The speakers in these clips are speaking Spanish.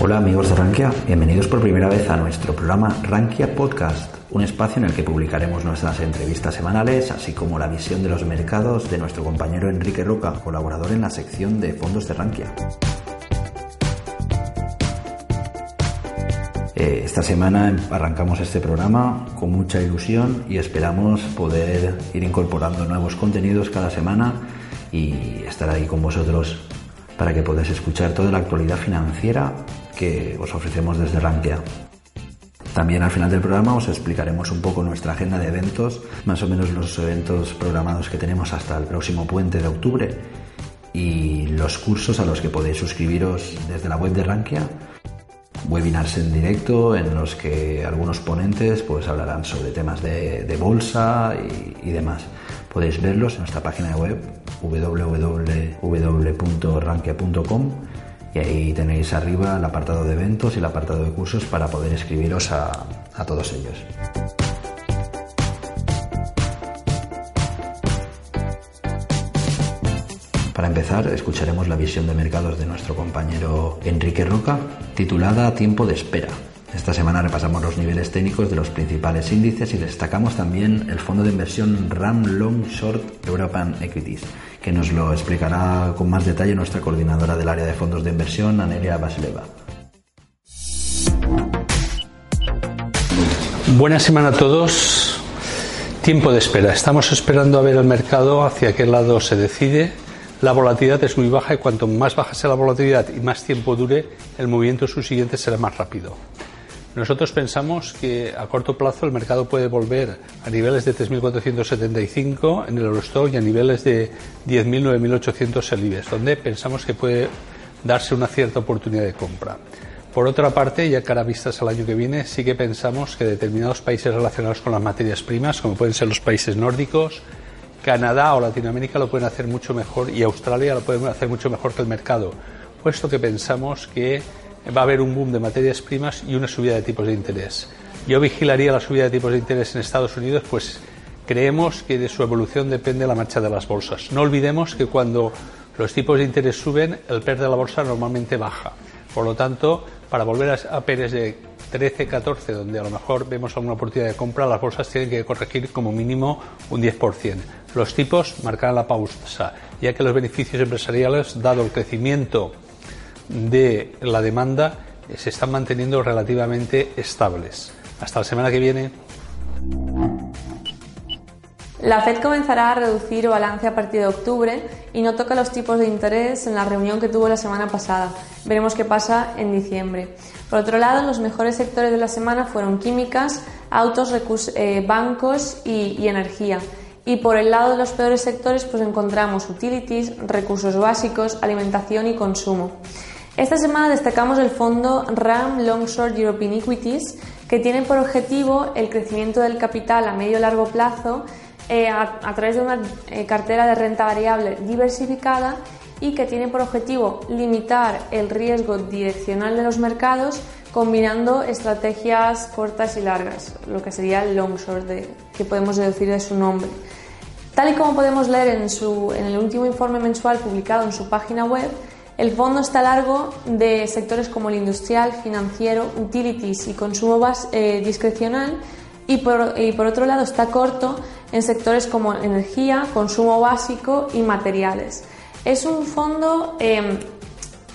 Hola amigos de Rankia, bienvenidos por primera vez a nuestro programa Rankia Podcast, un espacio en el que publicaremos nuestras entrevistas semanales, así como la visión de los mercados de nuestro compañero Enrique Roca, colaborador en la sección de fondos de Rankia. Eh, esta semana arrancamos este programa con mucha ilusión y esperamos poder ir incorporando nuevos contenidos cada semana y estar ahí con vosotros para que podáis escuchar toda la actualidad financiera que os ofrecemos desde Rankia. También al final del programa os explicaremos un poco nuestra agenda de eventos, más o menos los eventos programados que tenemos hasta el próximo puente de octubre y los cursos a los que podéis suscribiros desde la web de Rankia. Webinars en directo en los que algunos ponentes pues hablarán sobre temas de, bolsa y, demás. Podéis verlos en nuestra página web www.rankia.com y ahí tenéis arriba el apartado de eventos y el apartado de cursos para poder escribiros a, todos ellos. Empezar, escucharemos la visión de mercados de nuestro compañero Enrique Roca, titulada Tiempo de espera. Esta semana repasamos los niveles técnicos de los principales índices y destacamos también el fondo de inversión RAM Long Short European Equities, que nos lo explicará con más detalle nuestra coordinadora del área de fondos de inversión, Anelia Basileva. Buena semana a todos. Tiempo de espera. Estamos esperando a ver el mercado hacia qué lado se decide. La volatilidad es muy baja y cuanto más baja sea la volatilidad y más tiempo dure, el movimiento subsiguiente será más rápido. Nosotros pensamos que a corto plazo el mercado puede volver a niveles de 3.475 en el Eurostock y a niveles de 10.000, 9.800 el IBEX, donde pensamos que puede darse una cierta oportunidad de compra. Por otra parte, ya cara vistas al año que viene, sí que pensamos que determinados países relacionados con las materias primas, como pueden ser los países nórdicos, Canadá o Latinoamérica lo pueden hacer mucho mejor y Australia lo pueden hacer mucho mejor que el mercado, puesto que pensamos que va a haber un boom de materias primas y una subida de tipos de interés. Yo vigilaría la subida de tipos de interés en Estados Unidos, pues creemos que de su evolución depende la marcha de las bolsas. No olvidemos que cuando los tipos de interés suben, el PER de la bolsa normalmente baja. Por lo tanto, para volver a PERs de 13, 14, donde a lo mejor vemos alguna oportunidad de compra, las bolsas tienen que corregir como mínimo un 10%. Los tipos marcarán la pausa, ya que los beneficios empresariales, dado el crecimiento de la demanda eh, se están manteniendo relativamente estables. Hasta la semana que viene. La Fed comenzará a reducir balance a partir de octubre y no toca los tipos de interés en la reunión que tuvo la semana pasada. Veremos qué pasa en diciembre. Por otro lado, los mejores sectores de la semana fueron químicas, autos, eh, bancos y, y energía. Y por el lado de los peores sectores, pues encontramos utilities, recursos básicos, alimentación y consumo. Esta semana destacamos el fondo RAM Long Short European Equities, que tiene por objetivo el crecimiento del capital a medio y largo plazo eh, a, través de una eh, cartera de renta variable diversificada y que tiene por objetivo limitar el riesgo direccional de los mercados combinando estrategias cortas y largas, lo que sería el long short que podemos deducir de su nombre. Tal y como podemos leer en, en el último informe mensual publicado en su página web, el fondo está largo de sectores como el industrial, financiero, utilities y consumo eh, discrecional y por, otro lado está corto en sectores como energía, consumo básico y materiales. Es un fondo em,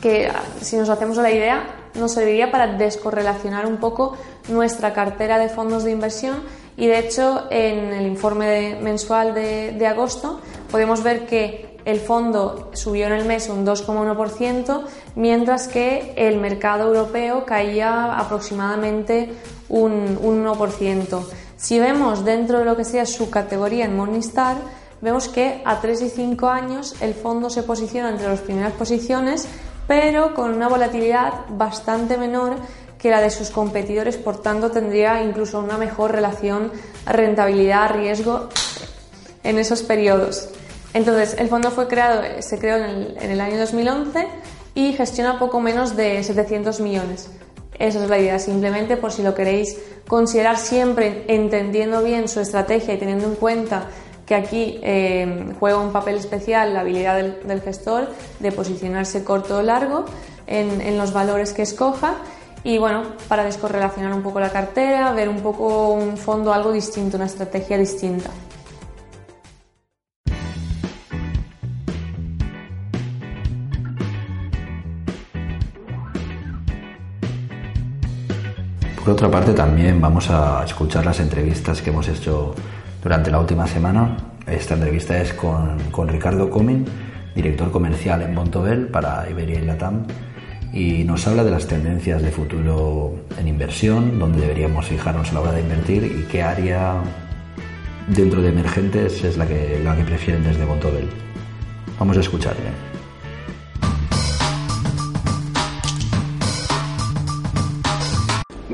que, si nos hacemos la idea, nos serviría para descorrelacionar un poco nuestra cartera de fondos de inversión y de hecho en el informe mensual de agosto podemos ver que el fondo subió en el mes un 2,1%, mientras que el mercado europeo caía aproximadamente un, 1%. Si vemos dentro de lo que sea su categoría en Morningstar, vemos que a 3 y 5 años el fondo se posiciona entre las primeras posiciones, pero con una volatilidad bastante menor que la de sus competidores, por tanto tendría incluso una mejor relación rentabilidad-riesgo en esos periodos. Entonces, el fondo fue creado, se creó en el, año 2011 y gestiona poco menos de 700 millones. Esa es la idea, simplemente por si lo queréis considerar siempre entendiendo bien su estrategia y teniendo en cuenta que aquí eh, juega un papel especial la habilidad del, gestor de posicionarse corto o largo en, en, los valores que escoja y bueno, para descorrelacionar un poco la cartera, ver un poco un fondo algo distinto, una estrategia distinta. Por otra parte, también vamos a escuchar las entrevistas que hemos hecho durante la última semana. Esta entrevista es con, con Ricardo Comín, director comercial en Bontobel para Iberia y Latam, y nos habla de las tendencias de futuro en inversión, dónde deberíamos fijarnos a la hora de invertir y qué área dentro de emergentes es la que, la que prefieren desde Bontobel. Vamos a escucharle.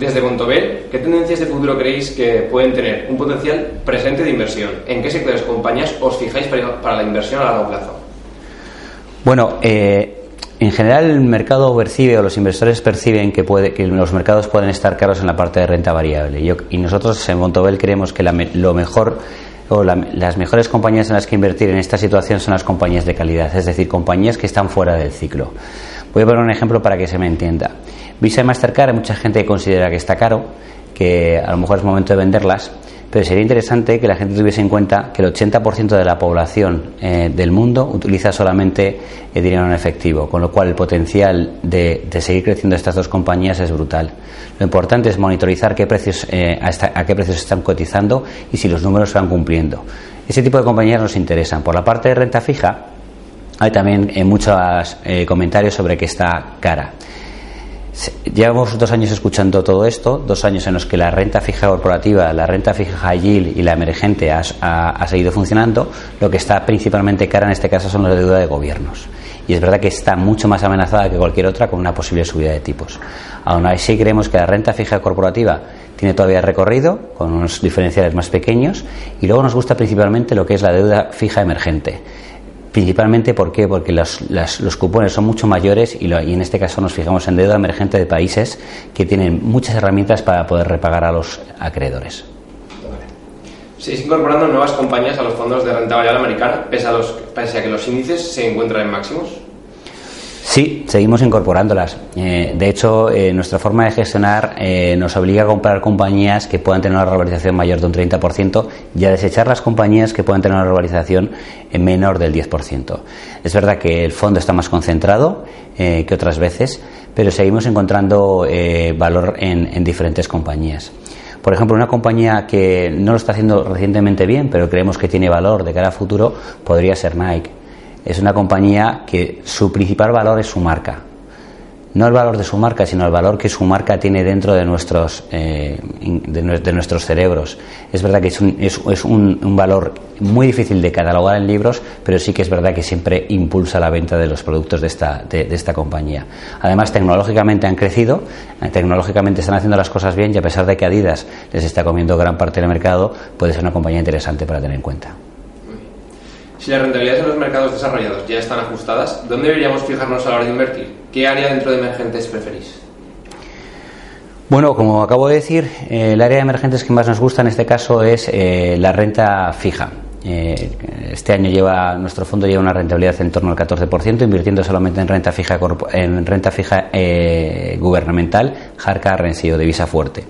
Desde Montobel, ¿qué tendencias de futuro creéis que pueden tener un potencial presente de inversión? ¿En qué sectores compañías os fijáis para la inversión a largo plazo? Bueno, eh, en general el mercado percibe o los inversores perciben que, puede, que los mercados pueden estar caros en la parte de renta variable. y nosotros en Montobel creemos que lo mejor o las mejores compañías en las que invertir en esta situación son las compañías de calidad, es decir, compañías que están fuera del ciclo. Voy a poner un ejemplo para que se me entienda. Visa y Mastercard hay mucha gente que considera que está caro, que a lo mejor es momento de venderlas, pero sería interesante que la gente tuviese en cuenta que el 80% de la población eh, del mundo utiliza solamente eh, dinero en efectivo, con lo cual el potencial de, seguir creciendo estas dos compañías es brutal. Lo importante es monitorizar qué precios, eh, a, qué precios están cotizando y si los números se van cumpliendo. Ese tipo de compañías nos interesan. Por la parte de renta fija, hay también muchos comentarios sobre que está cara. Llevamos dos años escuchando todo esto, dos años en los que la renta fija corporativa, la renta fija yield y la emergente ha, seguido funcionando. Lo que está principalmente cara en este caso son las deudas de gobiernos. Y es verdad que está mucho más amenazada que cualquier otra con una posible subida de tipos. Aún así creemos que la renta fija corporativa tiene todavía recorrido, con unos diferenciales más pequeños, y luego nos gusta principalmente lo que es la deuda fija emergente Principalmente ¿por qué? porque los, los cupones son mucho mayores y, en este caso nos fijamos en deuda emergente de países que tienen muchas herramientas para poder repagar a los acreedores. Se incorporando nuevas compañías a los fondos de renta variable americana, pese a, los, pese a que los índices se encuentran en máximos. Sí, seguimos incorporándolas. Eh, de hecho, eh, nuestra forma de gestionar eh, nos obliga a comprar compañías que puedan tener una revalorización mayor de un 30% y a desechar las compañías que puedan tener una revalorización menor del 10%. Es verdad que el fondo está más concentrado que otras veces, pero seguimos encontrando valor en, en diferentes compañías. Por ejemplo, una compañía que no lo está haciendo recientemente bien, pero creemos que tiene valor de cara a futuro, podría ser Nike es una compañía que su principal valor es su marca. No el valor de su marca, sino el valor que su marca tiene dentro de nuestros, eh, de, nuestros cerebros. Es verdad que es, un, es, un, valor muy difícil de catalogar en libros, pero sí que es verdad que siempre impulsa la venta de los productos de esta, de, esta compañía. Además, tecnológicamente han crecido, eh, tecnológicamente están haciendo las cosas bien y a pesar de que Adidas les está comiendo gran parte del mercado, puede ser una compañía interesante para tener en cuenta. Si las rentabilidades en los mercados desarrollados ya están ajustadas, ¿dónde deberíamos fijarnos a la hora de invertir? ¿Qué área dentro de emergentes preferís? Bueno, como acabo de decir, eh, el área de emergentes que más nos gusta en este caso es eh, la renta fija. Eh, este año lleva nuestro fondo lleva una rentabilidad en torno al 14%, invirtiendo solamente en renta fija en renta fija gubernamental, hard currency o divisa fuerte.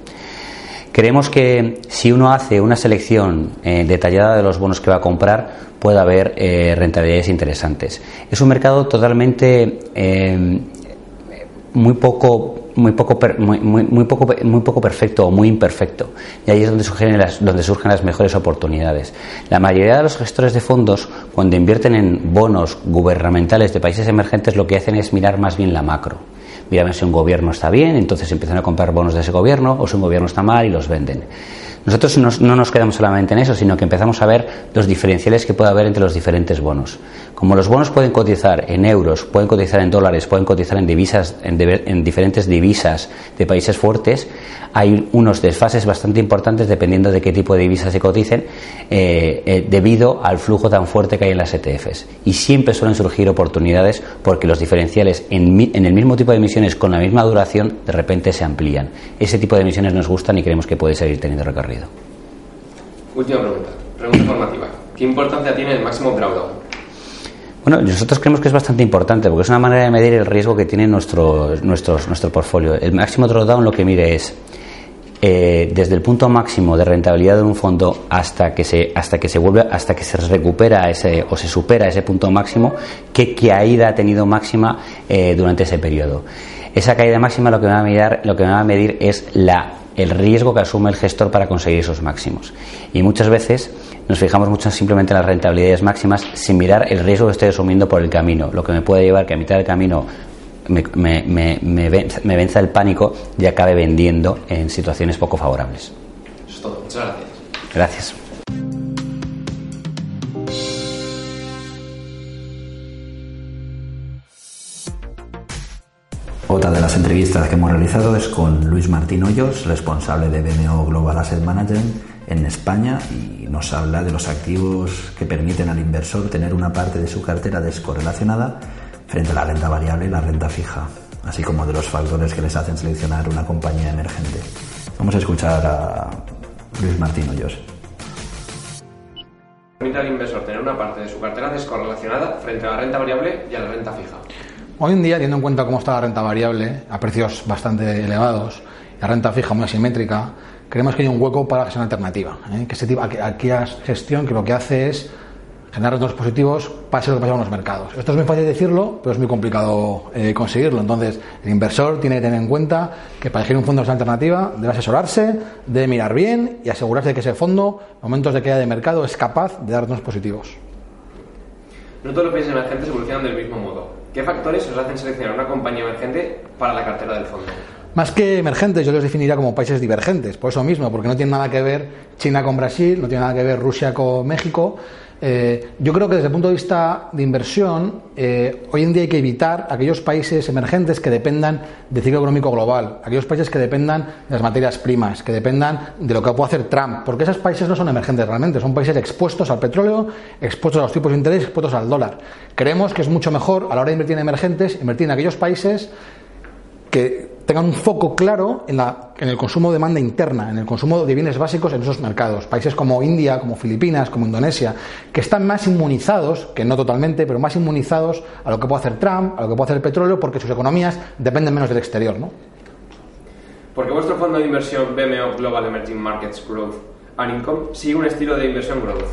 Creemos que si uno hace una selección detallada de los bonos que va a comprar, puede haber eh, rentabilidades interesantes. Es un mercado totalmente eh, muy poco muy poco muy, muy, poco muy poco perfecto o muy imperfecto. Y ahí es donde surgen las donde surgen las mejores oportunidades. La mayoría de los gestores de fondos cuando invierten en bonos gubernamentales de países emergentes lo que hacen es mirar más bien la macro. Miran si un gobierno está bien entonces empiezan a comprar bonos de ese gobierno o si un gobierno está mal y los venden Nosotros no nos quedamos solamente en eso, sino que empezamos a ver los diferenciales que puede haber entre los diferentes bonos. Como los bonos pueden cotizar en euros, pueden cotizar en dólares, pueden cotizar en divisas, en, diferentes divisas de países fuertes, hay unos desfases bastante importantes dependiendo de qué tipo de divisas se coticen, eh, eh, debido al flujo tan fuerte que hay en las ETFs. Y siempre suelen surgir oportunidades porque los diferenciales en, en el mismo tipo de emisiones con la misma duración de repente se amplían. Ese tipo de emisiones nos gustan y creemos que puede seguir teniendo recorrido. Última pregunta, pregunta formativa. ¿Qué importancia tiene el máximo drawdown? Bueno, nosotros creemos que es bastante importante porque es una manera de medir el riesgo que tiene nuestro, nuestro, nuestro portfolio. El máximo drawdown lo que mide es eh, desde el punto máximo de rentabilidad de un fondo hasta que se hasta que se vuelve hasta que se recupera ese o se supera ese punto máximo qué caída ha tenido máxima eh, durante ese periodo esa caída máxima lo que va a medir lo que va a medir es la el riesgo que asume el gestor para conseguir esos máximos y muchas veces nos fijamos mucho simplemente en las rentabilidades máximas sin mirar el riesgo que estoy asumiendo por el camino, lo que me puede llevar que a mitad del camino me, me, me, venza el pánico y acabe vendiendo en situaciones poco favorables. Eso es todo. Muchas gracias. Gracias. Otra de las entrevistas que hemos realizado es con Luis Martín Hoyos, responsable de BMO Global Asset Management en España y nos habla de los activos que permiten al inversor tener una parte de su cartera descorrelacionada frente a la renta variable y la renta fija, así como de los factores que les hacen seleccionar una compañía emergente. Vamos a escuchar a Luis Martín Hoyos. Permite al inversor tener una parte de su cartera descorrelacionada frente a la renta variable y a la renta fija. Hoy en día, teniendo en cuenta cómo está la renta variable a precios bastante elevados, la renta fija muy asimétrica, creemos que hay un hueco para la gestión alternativa. ¿eh? Que tipo, aquella gestión que lo que hace es generar retornos positivos, pase lo que pasa en los mercados. Esto es muy fácil decirlo, pero es muy complicado eh, conseguirlo. Entonces, el inversor tiene que tener en cuenta que para elegir un fondo de alternativa debe asesorarse, debe mirar bien y asegurarse de que ese fondo, en momentos de caída de mercado, es capaz de dar retornos positivos. No todos los países emergentes evolucionan del mismo modo. ¿Qué factores os hacen seleccionar una compañía emergente para la cartera del fondo? Más que emergentes, yo los definiría como países divergentes, por eso mismo, porque no tiene nada que ver China con Brasil, no tiene nada que ver Rusia con México. Eh, yo creo que desde el punto de vista de inversión, eh, hoy en día hay que evitar aquellos países emergentes que dependan del ciclo económico global, aquellos países que dependan de las materias primas, que dependan de lo que puede hacer Trump, porque esos países no son emergentes realmente, son países expuestos al petróleo, expuestos a los tipos de interés, expuestos al dólar. Creemos que es mucho mejor a la hora de invertir en emergentes, invertir en aquellos países que tengan un foco claro en, la, en el consumo de demanda interna, en el consumo de bienes básicos en esos mercados. Países como India, como Filipinas, como Indonesia, que están más inmunizados, que no totalmente, pero más inmunizados a lo que puede hacer Trump, a lo que puede hacer el petróleo, porque sus economías dependen menos del exterior. ¿no? Porque vuestro fondo de inversión BMO Global Emerging Markets Growth and Income sigue un estilo de inversión growth.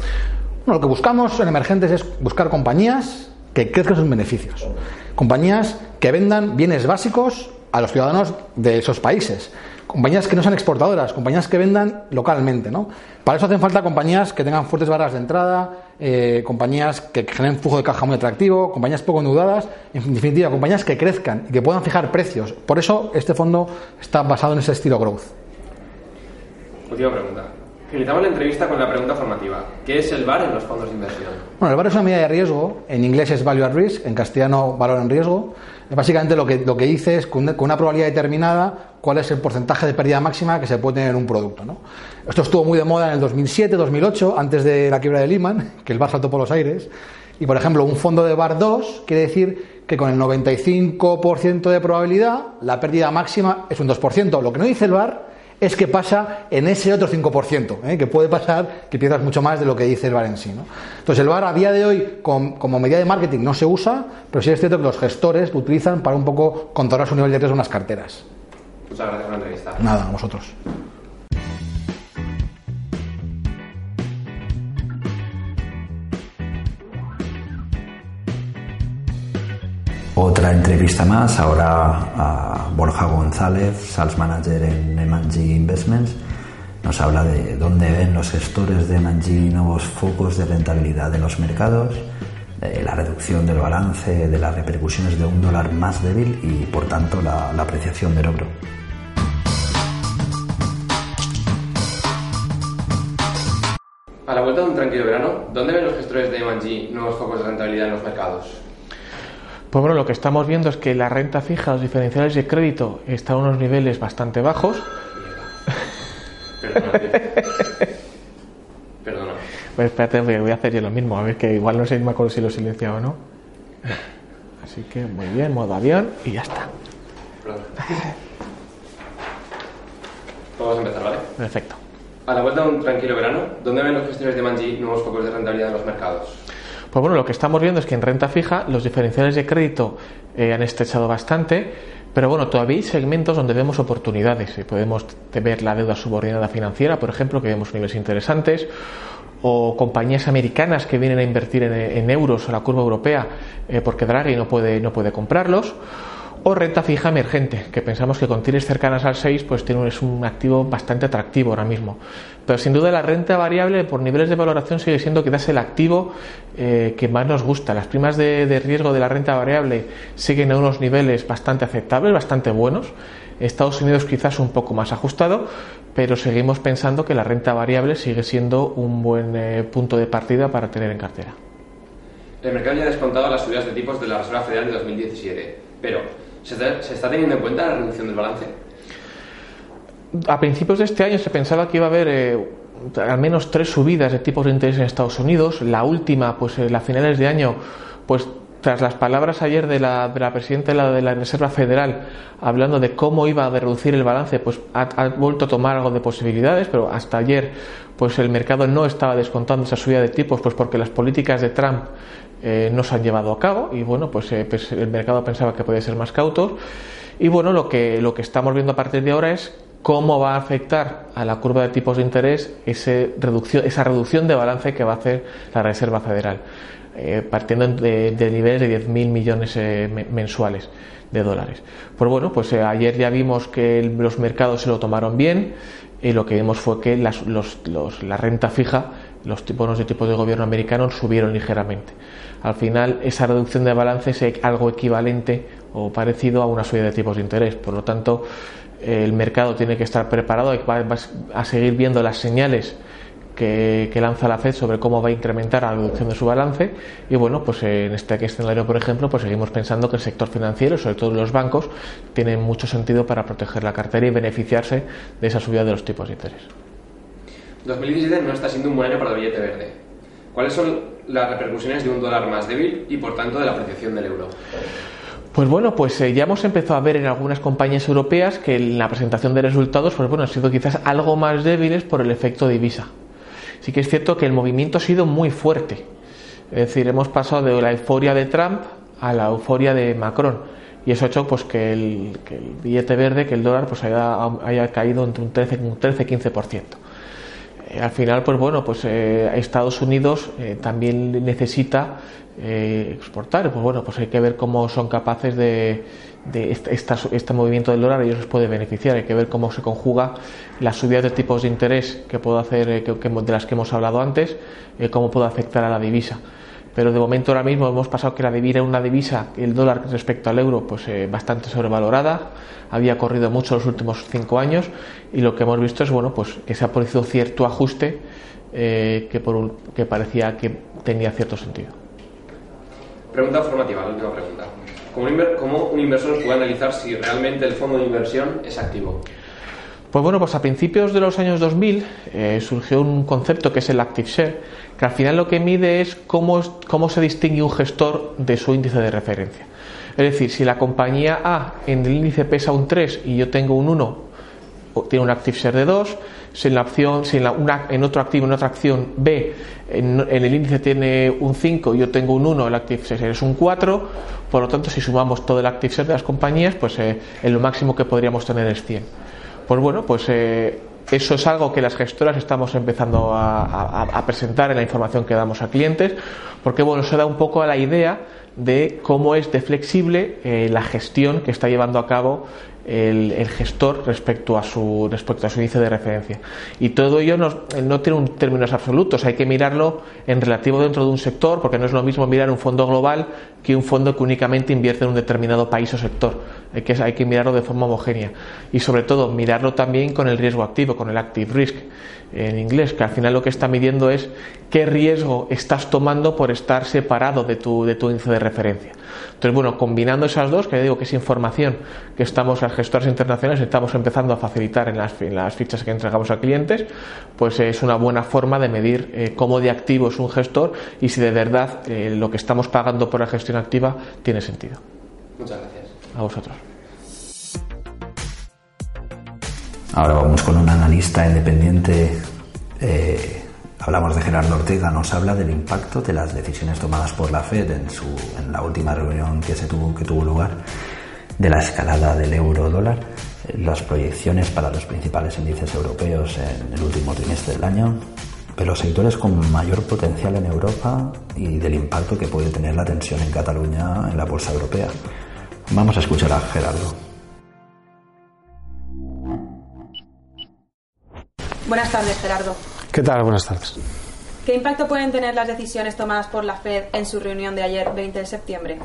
Bueno, lo que buscamos en emergentes es buscar compañías que crezcan sus beneficios. Compañías que vendan bienes básicos a los ciudadanos de esos países. Compañías que no sean exportadoras, compañías que vendan localmente. ¿no? Para eso hacen falta compañías que tengan fuertes barras de entrada, eh, compañías que generen flujo de caja muy atractivo, compañías poco endeudadas, en definitiva, compañías que crezcan y que puedan fijar precios. Por eso este fondo está basado en ese estilo growth. Última pregunta. Finalizamos la entrevista con la pregunta formativa. ¿Qué es el VAR en los fondos de inversión? Bueno, el VAR es una medida de riesgo. En inglés es Value at Risk, en castellano Valor en Riesgo. Básicamente lo que, lo que dice es con una, probabilidad determinada cuál es el porcentaje de pérdida máxima que se puede tener en un producto. ¿no? Esto estuvo muy de moda en el 2007, 2008, antes de la quiebra de Lehman, que el VAR saltó por los aires. Y por ejemplo, un fondo de VAR 2 quiere decir que con el 95% de probabilidad la pérdida máxima es un 2%. Lo que no dice el VAR es que pasa en ese otro 5%, ¿eh? que puede pasar que pierdas mucho más de lo que dice el VAR en sí. ¿no? Entonces el VAR a día de hoy como medida de marketing no se usa, pero sí es cierto que los gestores lo utilizan para un poco controlar su nivel de riesgo en las carteras. Muchas gracias por la entrevista. Nada, a vosotros. Otra entrevista más, ahora a Borja González, Sales Manager en M&G Investments. Nos habla de dónde ven los gestores de M&G nuevos focos de rentabilidad en los mercados, de la reducción del balance, de las repercusiones de un dólar más débil y, por tanto, la, la apreciación del oro. A la vuelta de un tranquilo verano, ¿dónde ven los gestores de M&G nuevos focos de rentabilidad en los mercados? Pues bueno, lo que estamos viendo es que la renta fija, los diferenciales de crédito están a unos niveles bastante bajos. Perdona. Perdona. Pues espérate, voy a hacer yo lo mismo, a ver que igual no sé, me acuerdo si lo he silenciado o no. Así que muy bien, modo avión y ya está. Perdona. Vamos a empezar, ¿vale? Perfecto. A la vuelta de un tranquilo verano, ¿dónde ven los gestores de M&G nuevos focos de rentabilidad en los mercados? Pues bueno, lo que estamos viendo es que en renta fija los diferenciales de crédito eh, han estrechado bastante, pero bueno, todavía hay segmentos donde vemos oportunidades. Eh, podemos ver la deuda subordinada financiera, por ejemplo, que vemos niveles interesantes, o compañías americanas que vienen a invertir en, euros a la curva europea eh, porque Draghi no puede, no puede comprarlos o renta fija emergente, que pensamos que con tires cercanas al 6 pues tiene un, es un activo bastante atractivo ahora mismo. Pero sin duda la renta variable por niveles de valoración sigue siendo quizás el activo eh, que más nos gusta. Las primas de, riesgo de la renta variable siguen a unos niveles bastante aceptables, bastante buenos. Estados Unidos quizás un poco más ajustado, pero seguimos pensando que la renta variable sigue siendo un buen eh, punto de partida para tener en cartera. El mercado ya ha descontado las subidas de tipos de la Reserva Federal de 2017, pero ¿Se está, ¿Se está, teniendo en cuenta la reducción del balance? A principios de este año se pensaba que iba a haber eh, al menos tres subidas de tipos de interés en Estados Unidos. La última, pues en a finales de año, pues tras las palabras ayer de la, de la presidenta de la, Reserva Federal hablando de cómo iba a reducir el balance, pues ha, vuelto a tomar algo de posibilidades, pero hasta ayer pues el mercado no estaba descontando esa subida de tipos, pues porque las políticas de Trump eh, no se han llevado a cabo y bueno, pues, eh, pues, el mercado pensaba que podía ser más cautos y bueno, lo que, lo que estamos viendo a partir de ahora es cómo va a afectar a la curva de tipos de interés ese reducción, esa reducción de balance que va a hacer la Reserva Federal, eh, partiendo de, de, niveles de 10.000 millones eh, mensuales de dólares. Pues bueno, pues ayer ya vimos que los mercados se lo tomaron bien y lo que vimos fue que las, los, los, la renta fija, los bonos de tipo de gobierno americano subieron ligeramente. Al final, esa reducción de balance es algo equivalente o parecido a una subida de tipos de interés. Por lo tanto, el mercado tiene que estar preparado a seguir viendo las señales que, que, lanza la Fed sobre cómo va a incrementar la reducción de su balance y bueno pues en este escenario por ejemplo pues seguimos pensando que el sector financiero sobre todo los bancos tienen mucho sentido para proteger la cartera y beneficiarse de esa subida de los tipos de interés 2017 no está siendo un buen año para el billete verde ¿cuáles son las repercusiones de un dólar más débil y por tanto de la apreciación del euro? Pues bueno, pues eh, ya hemos empezado a ver en algunas compañías europeas que en la presentación de resultados pues bueno, han sido quizás algo más débiles por el efecto divisa. Sí que es cierto que el movimiento ha sido muy fuerte. Es decir, hemos pasado de la euforia de Trump a la euforia de Macron. Y eso ha hecho pues, que, el, que el billete verde, que el dólar, pues haya, caído entre un 13-15%. Eh, al final, pues bueno, pues eh, Estados Unidos eh, también necesita eh, exportar. Pues bueno, pues hay que ver cómo son capaces de, de este, este movimiento del dólar, ellos les puede beneficiar. Hay que ver cómo se conjuga las subidas de tipos de interés que puedo hacer, eh, que, de las que hemos hablado antes, eh, cómo puede afectar a la divisa. Pero de momento ahora mismo hemos pasado que la divisa una divisa, el dólar respecto al euro, pues eh, bastante sobrevalorada, había corrido mucho los últimos cinco años y lo que hemos visto es bueno, pues que se ha producido cierto ajuste eh, que, por un, que parecía que tenía cierto sentido. Pregunta formativa, la última pregunta. ¿Cómo un, ¿Cómo un inversor puede analizar si realmente el fondo de inversión es activo? Pues bueno, pues a principios de los años 2000 eh, surgió un concepto que es el Active Share, que al final lo que mide es cómo, cómo se distingue un gestor de su índice de referencia. Es decir, si la compañía A en el índice pesa un 3 y yo tengo un 1, tiene un Active Share de 2, si en la opción, si en, una, en otro activo, en otra acción B, en, en, el índice tiene un 5 y yo tengo un 1, el Active Share es un 4, por lo tanto, si sumamos todo el Active Share de las compañías, pues eh, en lo máximo que podríamos tener es 100. Pues bueno, pues eh, eso es algo que las gestoras estamos empezando a, presentar en la información que damos a clientes, porque bueno, se da un poco a la idea de cómo es de flexible eh, la gestión que está llevando a cabo el, gestor respecto a su respecto a su índice de referencia. Y todo ello no, no, tiene un términos absolutos. Hay que mirarlo en relativo dentro de un sector porque no es lo mismo mirar un fondo global que un fondo que únicamente invierte en un determinado país o sector. Hay que, hay que mirarlo de forma homogénea. Y sobre todo mirarlo también con el riesgo activo con el active risk en inglés, que al final lo que está midiendo es qué riesgo estás tomando por estar separado de tu, de tu índice de referencia. Entonces, bueno, combinando esas dos, que ya digo que es información que estamos, las gestoras internacionales, estamos empezando a facilitar en las, las fichas que entregamos a clientes, pues es una buena forma de medir eh, cómo de activo es un gestor y si de verdad eh, lo que estamos pagando por la gestión activa tiene sentido. Muchas gracias. A vosotros. Ahora vamos con un analista independiente. Eh, hablamos de Gerardo Ortega, nos habla del impacto de las decisiones tomadas por la Fed en, su, en la última reunión que, se tuvo, que tuvo lugar, de la escalada del euro dólar, las proyecciones para los principales índices europeos en el último trimestre del año, de los sectores con mayor potencial en Europa y del impacto que puede tener la tensión en Cataluña en la bolsa europea. Vamos a escuchar a Gerardo. Buenas tardes, Gerardo. ¿Qué tal? Buenas tardes. ¿Qué impacto pueden tener las decisiones tomadas por la Fed en su reunión de ayer, 20 de septiembre?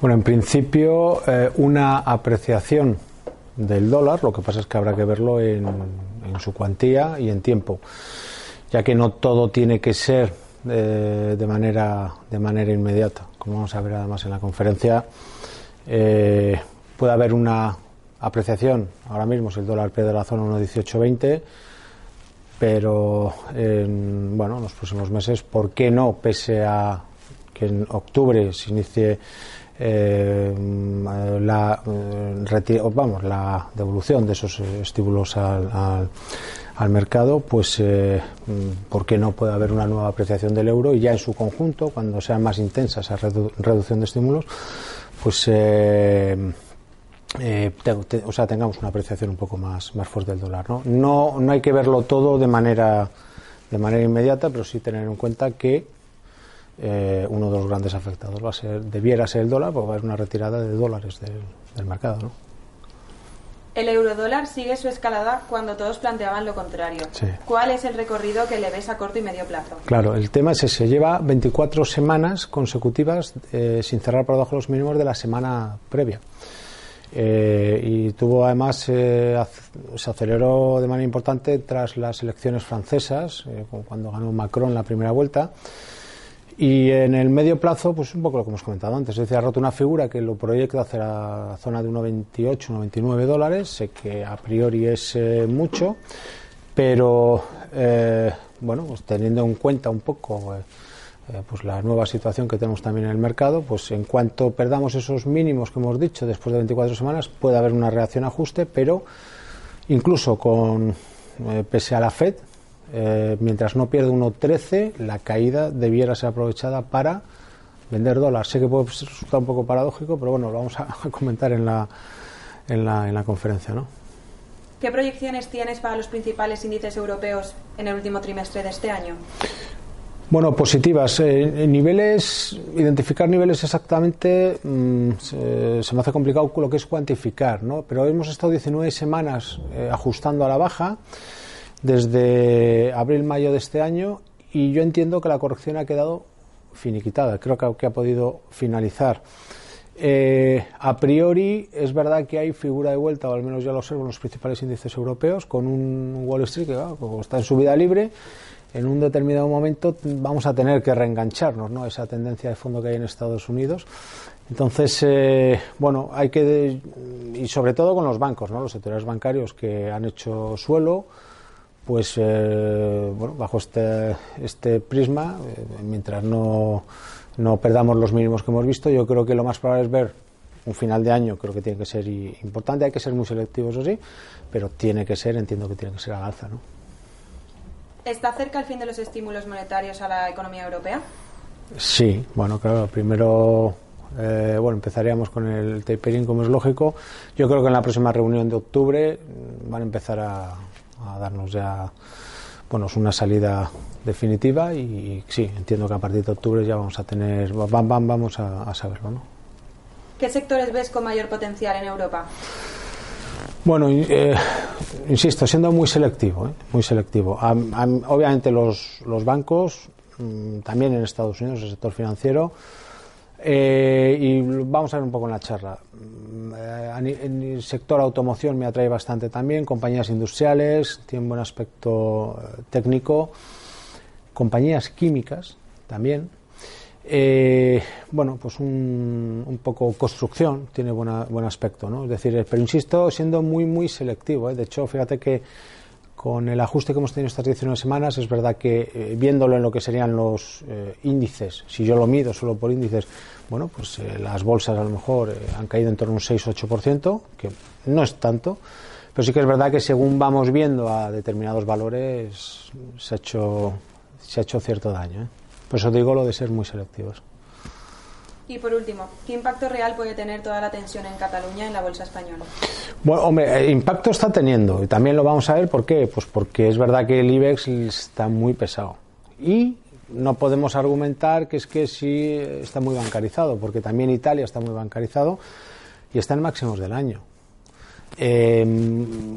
Bueno, en principio, eh, una apreciación del dólar, lo que pasa es que habrá que verlo en, su cuantía y en tiempo, ya que no todo tiene que ser eh, de, manera, de manera inmediata. Como vamos a ver además en la conferencia, eh, puede haber una apreciación, ahora mismo si el dólar pierde la zona 1.1820, pero en, bueno, en los próximos meses, ¿por qué no? Pese a que en octubre se inicie eh, la, eh, vamos, la devolución de esos estímulos al, al, mercado, pues eh, ¿por qué no puede haber una nueva apreciación del euro? Y ya en su conjunto, cuando sea más intensa esa reducción de estímulos, pues eh, o sea, tengamos una apreciación un poco más, más fuerte del dólar. ¿no? No, no hay que verlo todo de manera, de manera inmediata, pero sí tener en cuenta que eh, uno de los grandes afectados va a ser, debiera ser el dólar, porque va a haber una retirada de dólares del, del mercado. ¿no? El eurodólar sigue su escalada cuando todos planteaban lo contrario. ¿Cuál es el recorrido que le ves a corto y medio plazo? Claro, el tema es ese. Lleva 24 semanas consecutivas eh, sin cerrar por debajo de los mínimos de la semana previa. Eh, y tuvo además, eh, se aceleró de manera importante tras las elecciones francesas, eh, cuando ganó Macron la primera vuelta. Y en el medio plazo, pues un poco lo que hemos comentado antes, es decir, ha roto una figura que lo proyecta hacia la zona de 1,28, 1,29 dólares, sé que a priori es mucho, pero bueno, pues teniendo en cuenta un poco eh, pues la nueva situación que tenemos también en el mercado, pues en cuanto perdamos esos mínimos que hemos dicho después de 24 semanas, puede haber una reacción ajuste, pero incluso con eh, pese a la Fed, eh, mientras no pierda 1.13, la caída debiera ser aprovechada para vender dólares. Sé que puede resultar un poco paradójico, pero bueno, lo vamos a, comentar en la, en la, en la conferencia, ¿no? ¿Qué proyecciones tienes para los principales índices europeos en el último trimestre de este año? Bueno, positivas. Eh, niveles, identificar niveles exactamente mm, se, me hace complicado lo que es cuantificar, ¿no? Pero hemos estado 19 semanas eh, ajustando a la baja desde abril-mayo de este año y yo entiendo que la corrección ha quedado finiquitada. Creo que, ha podido finalizar. Eh, a priori es verdad que hay figura de vuelta, o al menos ya lo observo en los principales índices europeos, con un Wall Street que está en subida libre en un determinado momento vamos a tener que reengancharnos, ¿no? Esa tendencia de fondo que hay en Estados Unidos. Entonces, eh, bueno, hay que, y sobre todo con los bancos, ¿no? Los sectores bancarios que han hecho suelo, pues, eh, bueno, bajo este, este prisma, eh, mientras no, no perdamos los mínimos que hemos visto, yo creo que lo más probable es ver un final de año, creo que tiene que ser importante, hay que ser muy selectivos, eso sí, pero tiene que ser, entiendo que tiene que ser al alza, ¿no? ¿Está cerca el fin de los estímulos monetarios a la economía europea? Sí, bueno, claro, primero eh, bueno, empezaríamos con el tapering, como es lógico. Yo creo que en la próxima reunión de octubre mm, van a empezar a, darnos ya bueno, una salida definitiva y, sí, entiendo que a partir de octubre ya vamos a tener, vamos a, a saberlo. ¿no? ¿Qué sectores ves con mayor potencial en Europa? Bueno, eh, insisto, siendo muy selectivo, ¿eh? muy selectivo. obviamente los, bancos, mm, también en Estados Unidos, el sector financiero, eh, y vamos a ver un poco en la charla. Mm, en el sector automoción me atrae bastante también, compañías industriales, tienen buen aspecto técnico, compañías químicas también, eh, bueno, pues un, poco construcción, tiene buena, buen aspecto, ¿no? Es decir, eh, pero insisto, siendo muy, muy selectivo. ¿eh? De hecho, fíjate que con el ajuste que hemos tenido estas 19 semanas, es verdad que viéndolo en lo que serían los índices, si yo lo mido solo por índices, bueno, pues las bolsas a lo mejor han caído en torno a un 6-8%, que no es tanto, pero sí que es verdad que según vamos viendo a determinados valores, se ha hecho, se ha hecho cierto daño. Por eso digo lo de ser muy selectivos. Y por último, ¿qué impacto real puede tener toda la tensión en Cataluña en la bolsa española? Bueno, hombre, impacto está teniendo y también lo vamos a ver por qué. Pues porque es verdad que el IBEX está muy pesado y no podemos argumentar que es que sí está muy bancarizado, porque también Italia está muy bancarizado y está en máximos del año. Em,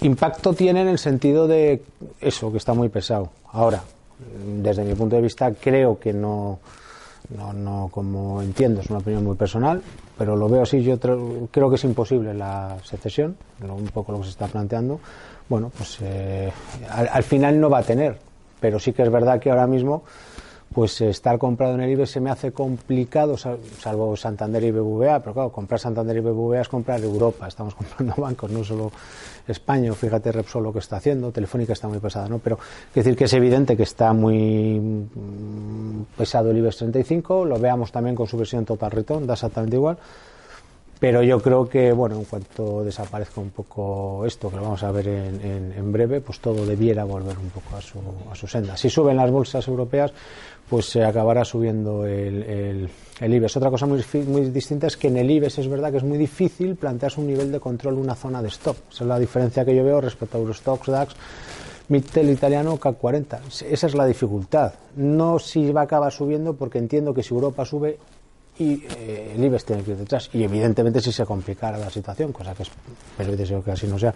impacto tiene en el sentido de eso, que está muy pesado. Ahora, desde mi punto de vista creo que no, no, no, como entiendo, es una opinión muy personal, pero lo veo así, yo creo que es imposible la secesión, un poco lo que se está planteando. Bueno, pues eh, al, final no va a tener, pero sí que es verdad que ahora mismo pues estar comprado en el IBE se me hace complicado, salvo Santander y BBVA, pero claro, comprar Santander y BBVA es comprar Europa, estamos comprando bancos, no solo España, fíjate Repsol lo que está haciendo, Telefónica está muy pesada, ¿no? Pero es decir que es evidente que está muy mm, pesado el IBEX 35, lo veamos también con su versión Total Return, da exactamente igual. Pero yo creo que, bueno, en cuanto desaparezca un poco esto, que lo vamos a ver en, en, breve, pues todo debiera volver un poco a su, a su senda. Si suben las bolsas europeas, pues se acabará subiendo el, el, IBEX. Otra cosa muy, muy distinta es que en el IBEX es verdad que es muy difícil plantearse un nivel de control, una zona de stop. Esa es la diferencia que yo veo respecto a Eurostox, DAX, Mittel italiano, CAC 40. Esa es la dificultad. No si va a acabar subiendo porque entiendo que si Europa sube y eh, el IBEX tiene que ir detrás. Y evidentemente si se complicara la situación, cosa que es, pero deseo que así no sea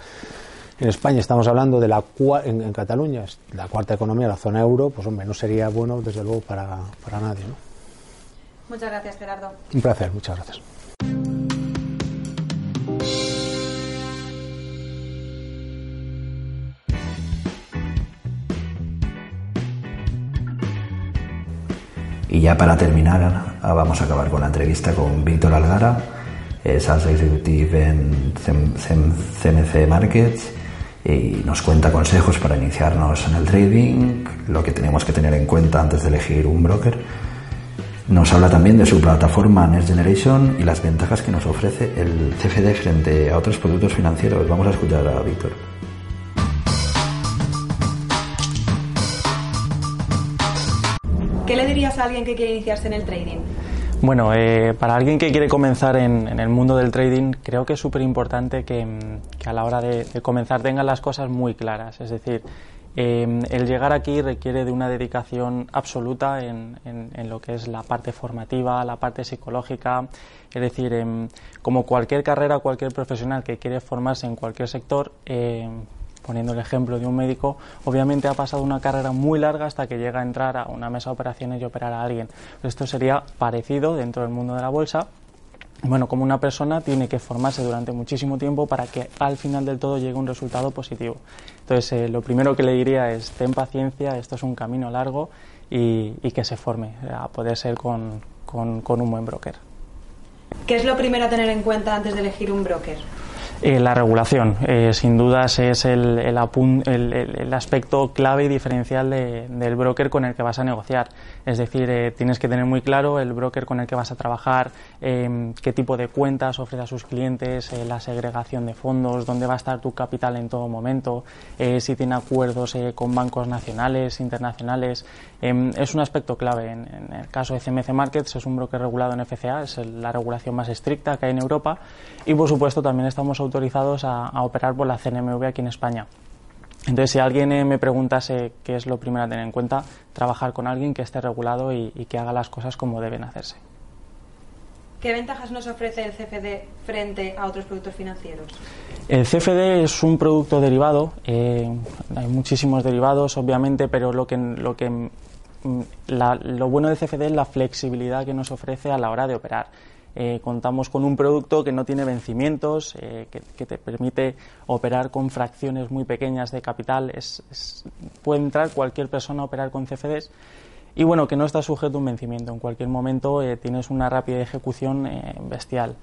en España estamos hablando de la en, Cataluña, la cuarta economía, la zona euro, pues hombre, no sería bueno desde luego para, para nadie. ¿no? Muchas gracias, Gerardo. Un placer, muchas gracias. Y ya para terminar, ah, vamos a acabar con la entrevista con Víctor Algara, Sales Executive en CMC Markets y nos cuenta consejos para iniciarnos en el trading, lo que tenemos que tener en cuenta antes de elegir un broker. Nos habla también de su plataforma Next Generation y las ventajas que nos ofrece el CFD frente a otros productos financieros. Vamos a escuchar a Víctor. ¿Qué le dirías a alguien que quiere iniciarse en el trading? Bueno, eh, para alguien que quiere comenzar en, el mundo del trading, creo que es súper importante que, a la hora de, comenzar tengan las cosas muy claras. Es decir, eh, el llegar aquí requiere de una dedicación absoluta en, lo que es la parte formativa, la parte psicológica. Es decir, em, como cualquier carrera, cualquier profesional que quiere formarse en cualquier sector, eh, poniendo el ejemplo de un médico, obviamente ha pasado una carrera muy larga hasta que llega a entrar a una mesa de operaciones y operar a alguien. Esto sería parecido dentro del mundo de la bolsa. Bueno, como una persona tiene que formarse durante muchísimo tiempo para que al final del todo llegue un resultado positivo. Entonces, eh, lo primero que le diría es, ten paciencia, esto es un camino largo y, que se forme a poder ser con, con un buen broker. ¿Qué es lo primero a tener en cuenta antes de elegir un broker? Eh, la regulación, eh, sin dudas, es el, el, el, aspecto clave y diferencial del broker con el que vas a negociar. Es decir, eh, tienes que tener muy claro el broker con el que vas a trabajar, em, qué tipo de cuentas ofrece a sus clientes, la segregación de fondos, dónde va a estar tu capital en todo momento, si tiene acuerdos con bancos nacionales, internacionales. Em, es un aspecto clave. En, en, el caso de CMC Markets, es un broker regulado en FCA, es la regulación más estricta que hay en Europa. Y, por supuesto, también estamos autorizados a, operar por la CNMV aquí en España. Entonces, si alguien eh, me preguntase qué es lo primero a tener en cuenta, trabajar con alguien que esté regulado y, que haga las cosas como deben hacerse. ¿Qué ventajas nos ofrece el CFD frente a otros productos financieros? El CFD es un producto derivado, eh, hay muchísimos derivados obviamente, pero lo que, lo, que mm, lo bueno del CFD es la flexibilidad que nos ofrece a la hora de operar. Eh, contamos con un producto que no tiene vencimientos, eh, que, te permite operar con fracciones muy pequeñas de capital. puede entrar cualquier persona a operar con CFDs y bueno, que no está sujeto a un vencimiento. En cualquier momento eh, tienes una rápida ejecución bestial.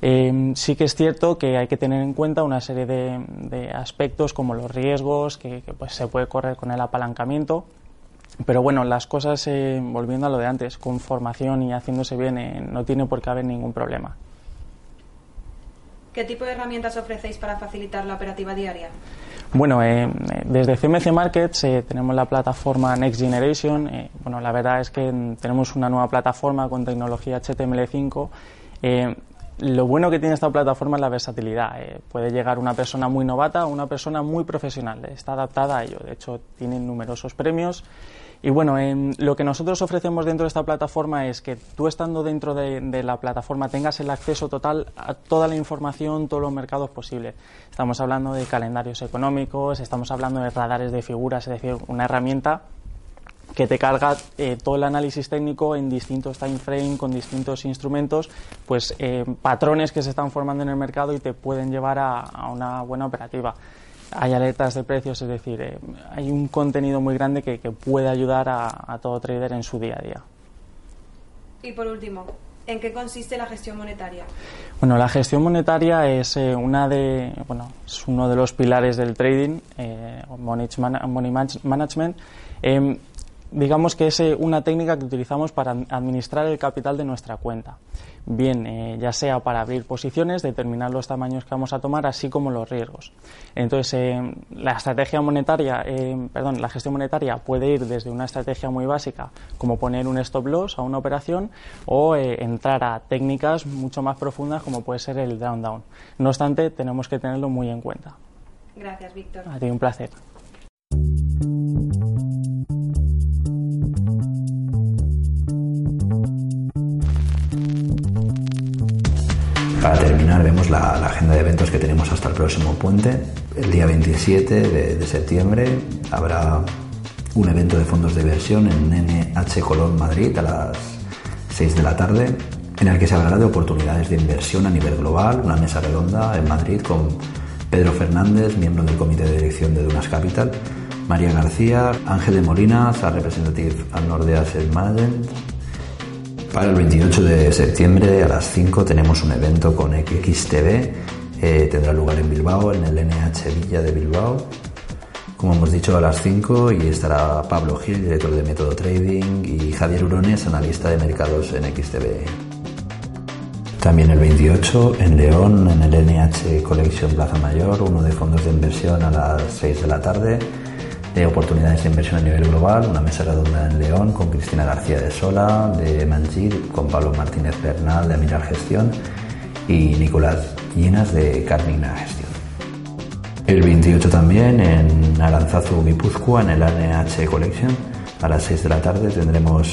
sí que es cierto que hay que tener en cuenta una serie de, aspectos como los riesgos que, pues, se puede correr con el apalancamiento pero bueno, las cosas, eh, volviendo a lo de antes, con formación y haciéndose bien, eh, no tiene por qué haber ningún problema. ¿Qué tipo de herramientas ofrecéis para facilitar la operativa diaria? Bueno, eh, desde CMC Markets tenemos la plataforma Next Generation. bueno, la verdad es que tenemos una nueva plataforma con tecnología HTML5. lo bueno que tiene esta plataforma es la versatilidad. puede llegar una persona muy novata o una persona muy profesional. Está adaptada a ello. De hecho, tiene numerosos premios y bueno, lo que nosotros ofrecemos dentro de esta plataforma es que tú estando dentro de, la plataforma tengas el acceso total a toda la información, todos los mercados posibles. Estamos hablando de calendarios económicos, estamos hablando de radares de figuras, es decir, una herramienta que te carga eh, todo el análisis técnico en distintos time frame, con distintos instrumentos, pues eh, patrones que se están formando en el mercado y te pueden llevar a una buena operativa hay alertas de precios, es decir, eh, hay un contenido muy grande que, puede ayudar a, todo trader en su día a día. Y por último, ¿en qué consiste la gestión monetaria? Bueno, la gestión monetaria es eh, una de, bueno, es uno de los pilares del trading, eh, money, management. Digamos que es una técnica que utilizamos para administrar el capital de nuestra cuenta bien eh, ya sea para abrir posiciones, determinar los tamaños que vamos a tomar, así como los riesgos. Entonces, eh, la estrategia monetaria, eh, perdón, la gestión monetaria puede ir desde una estrategia muy básica, como poner un stop loss a una operación, o entrar a técnicas mucho más profundas, como puede ser el down down. No obstante, tenemos que tenerlo muy en cuenta. Gracias, Víctor. Un placer. Para terminar, vemos la, agenda de eventos que tenemos hasta el próximo puente. El día 27 de, septiembre habrá un evento de fondos de inversión en NH Colón Madrid a las 6 de la tarde, en el que se hablará de oportunidades de inversión a nivel global, una mesa redonda en Madrid con Pedro Fernández, miembro del comité de dirección de Dunas Capital, María García, Ángel de Molinas, Representative al Nordea Asset Management, para el 28 de septiembre a las 5 tenemos un evento con XTV. Eh, tendrá lugar en Bilbao, en el NH Villa de Bilbao. Como hemos dicho, a las 5 y estará Pablo Gil, director de Método Trading, y Javier Urones, analista de mercados en XTV. También el 28 en León, en el NH Collection Plaza Mayor, uno de fondos de inversión a las 6 de la tarde de oportunidades de inversión a nivel global, una mesa redonda en León con Cristina García de Sola, de Mangir, con Pablo Martínez Bernal de Amiral Gestión y Nicolás Llenas de Carmina Gestión. El 28 también en Aranzazu, Guipúzcoa, en el ANH Collection, a las 6 de la tarde tendremos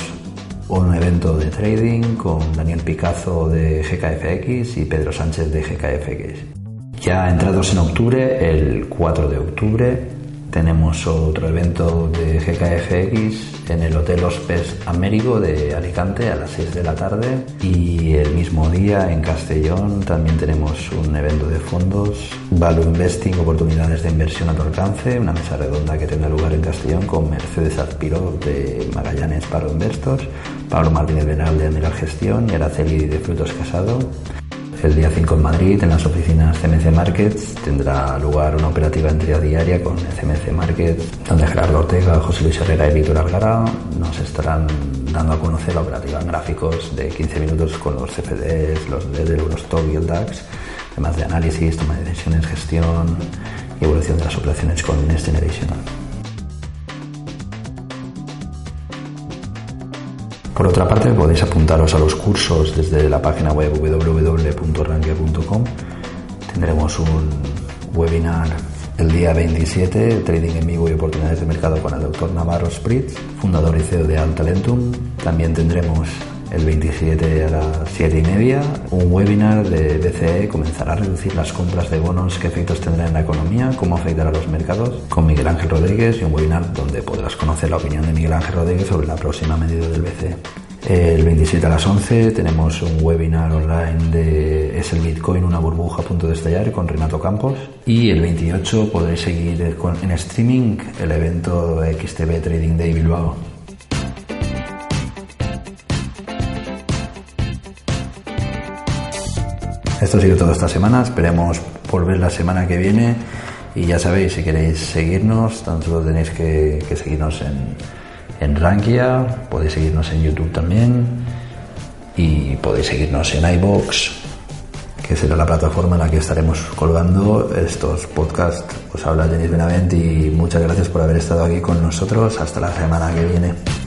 un evento de trading con Daniel Picazo de GKFX y Pedro Sánchez de GKFX. Ya entrados en octubre, el 4 de octubre, tenemos otro evento de GKFX en el Hotel Hospes Américo de Alicante a las 6 de la tarde y el mismo día en Castellón también tenemos un evento de fondos, Value Investing, oportunidades de inversión a tu alcance, una mesa redonda que tendrá lugar en Castellón con Mercedes Azpiro de Magallanes Paro Investors, Pablo Martínez Benal de Amiral Gestión y Araceli de Frutos Casado. El día 5 en Madrid, en las oficinas CMC Markets, tendrá lugar una operativa entrega diaria con CMC Markets, donde Gerardo Ortega, José Luis Herrera y Víctor Algara nos estarán dando a conocer la operativa en gráficos de 15 minutos con los CFDs, los Eurostock y el DAX, temas de análisis, toma de decisiones, gestión y evolución de las operaciones con Next Generation. Por otra parte, podéis apuntaros a los cursos desde la página web www.rankia.com. Tendremos un webinar el día 27, Trading en vivo y oportunidades de mercado con el doctor Navarro Spritz, fundador y CEO de Altalentum. También tendremos el 27 a las 7 y media, un webinar de BCE comenzará a reducir las compras de bonos, qué efectos tendrá en la economía, cómo afectará a los mercados, con Miguel Ángel Rodríguez y un webinar donde podrás conocer la opinión de Miguel Ángel Rodríguez sobre la próxima medida del BCE. El 27 a las 11 tenemos un webinar online de ¿Es el Bitcoin una burbuja a punto de estallar? con Renato Campos. Y el 28 podréis seguir en streaming el evento XTB Trading Day Bilbao. Esto ha sido todo esta semana. Esperemos volver la semana que viene. Y ya sabéis, si queréis seguirnos, tan solo tenéis que, seguirnos en, en Rankia, podéis seguirnos en YouTube también y podéis seguirnos en iBox, que será la plataforma en la que estaremos colgando estos podcasts. Os habla Denis Benavent y muchas gracias por haber estado aquí con nosotros. Hasta la semana que viene.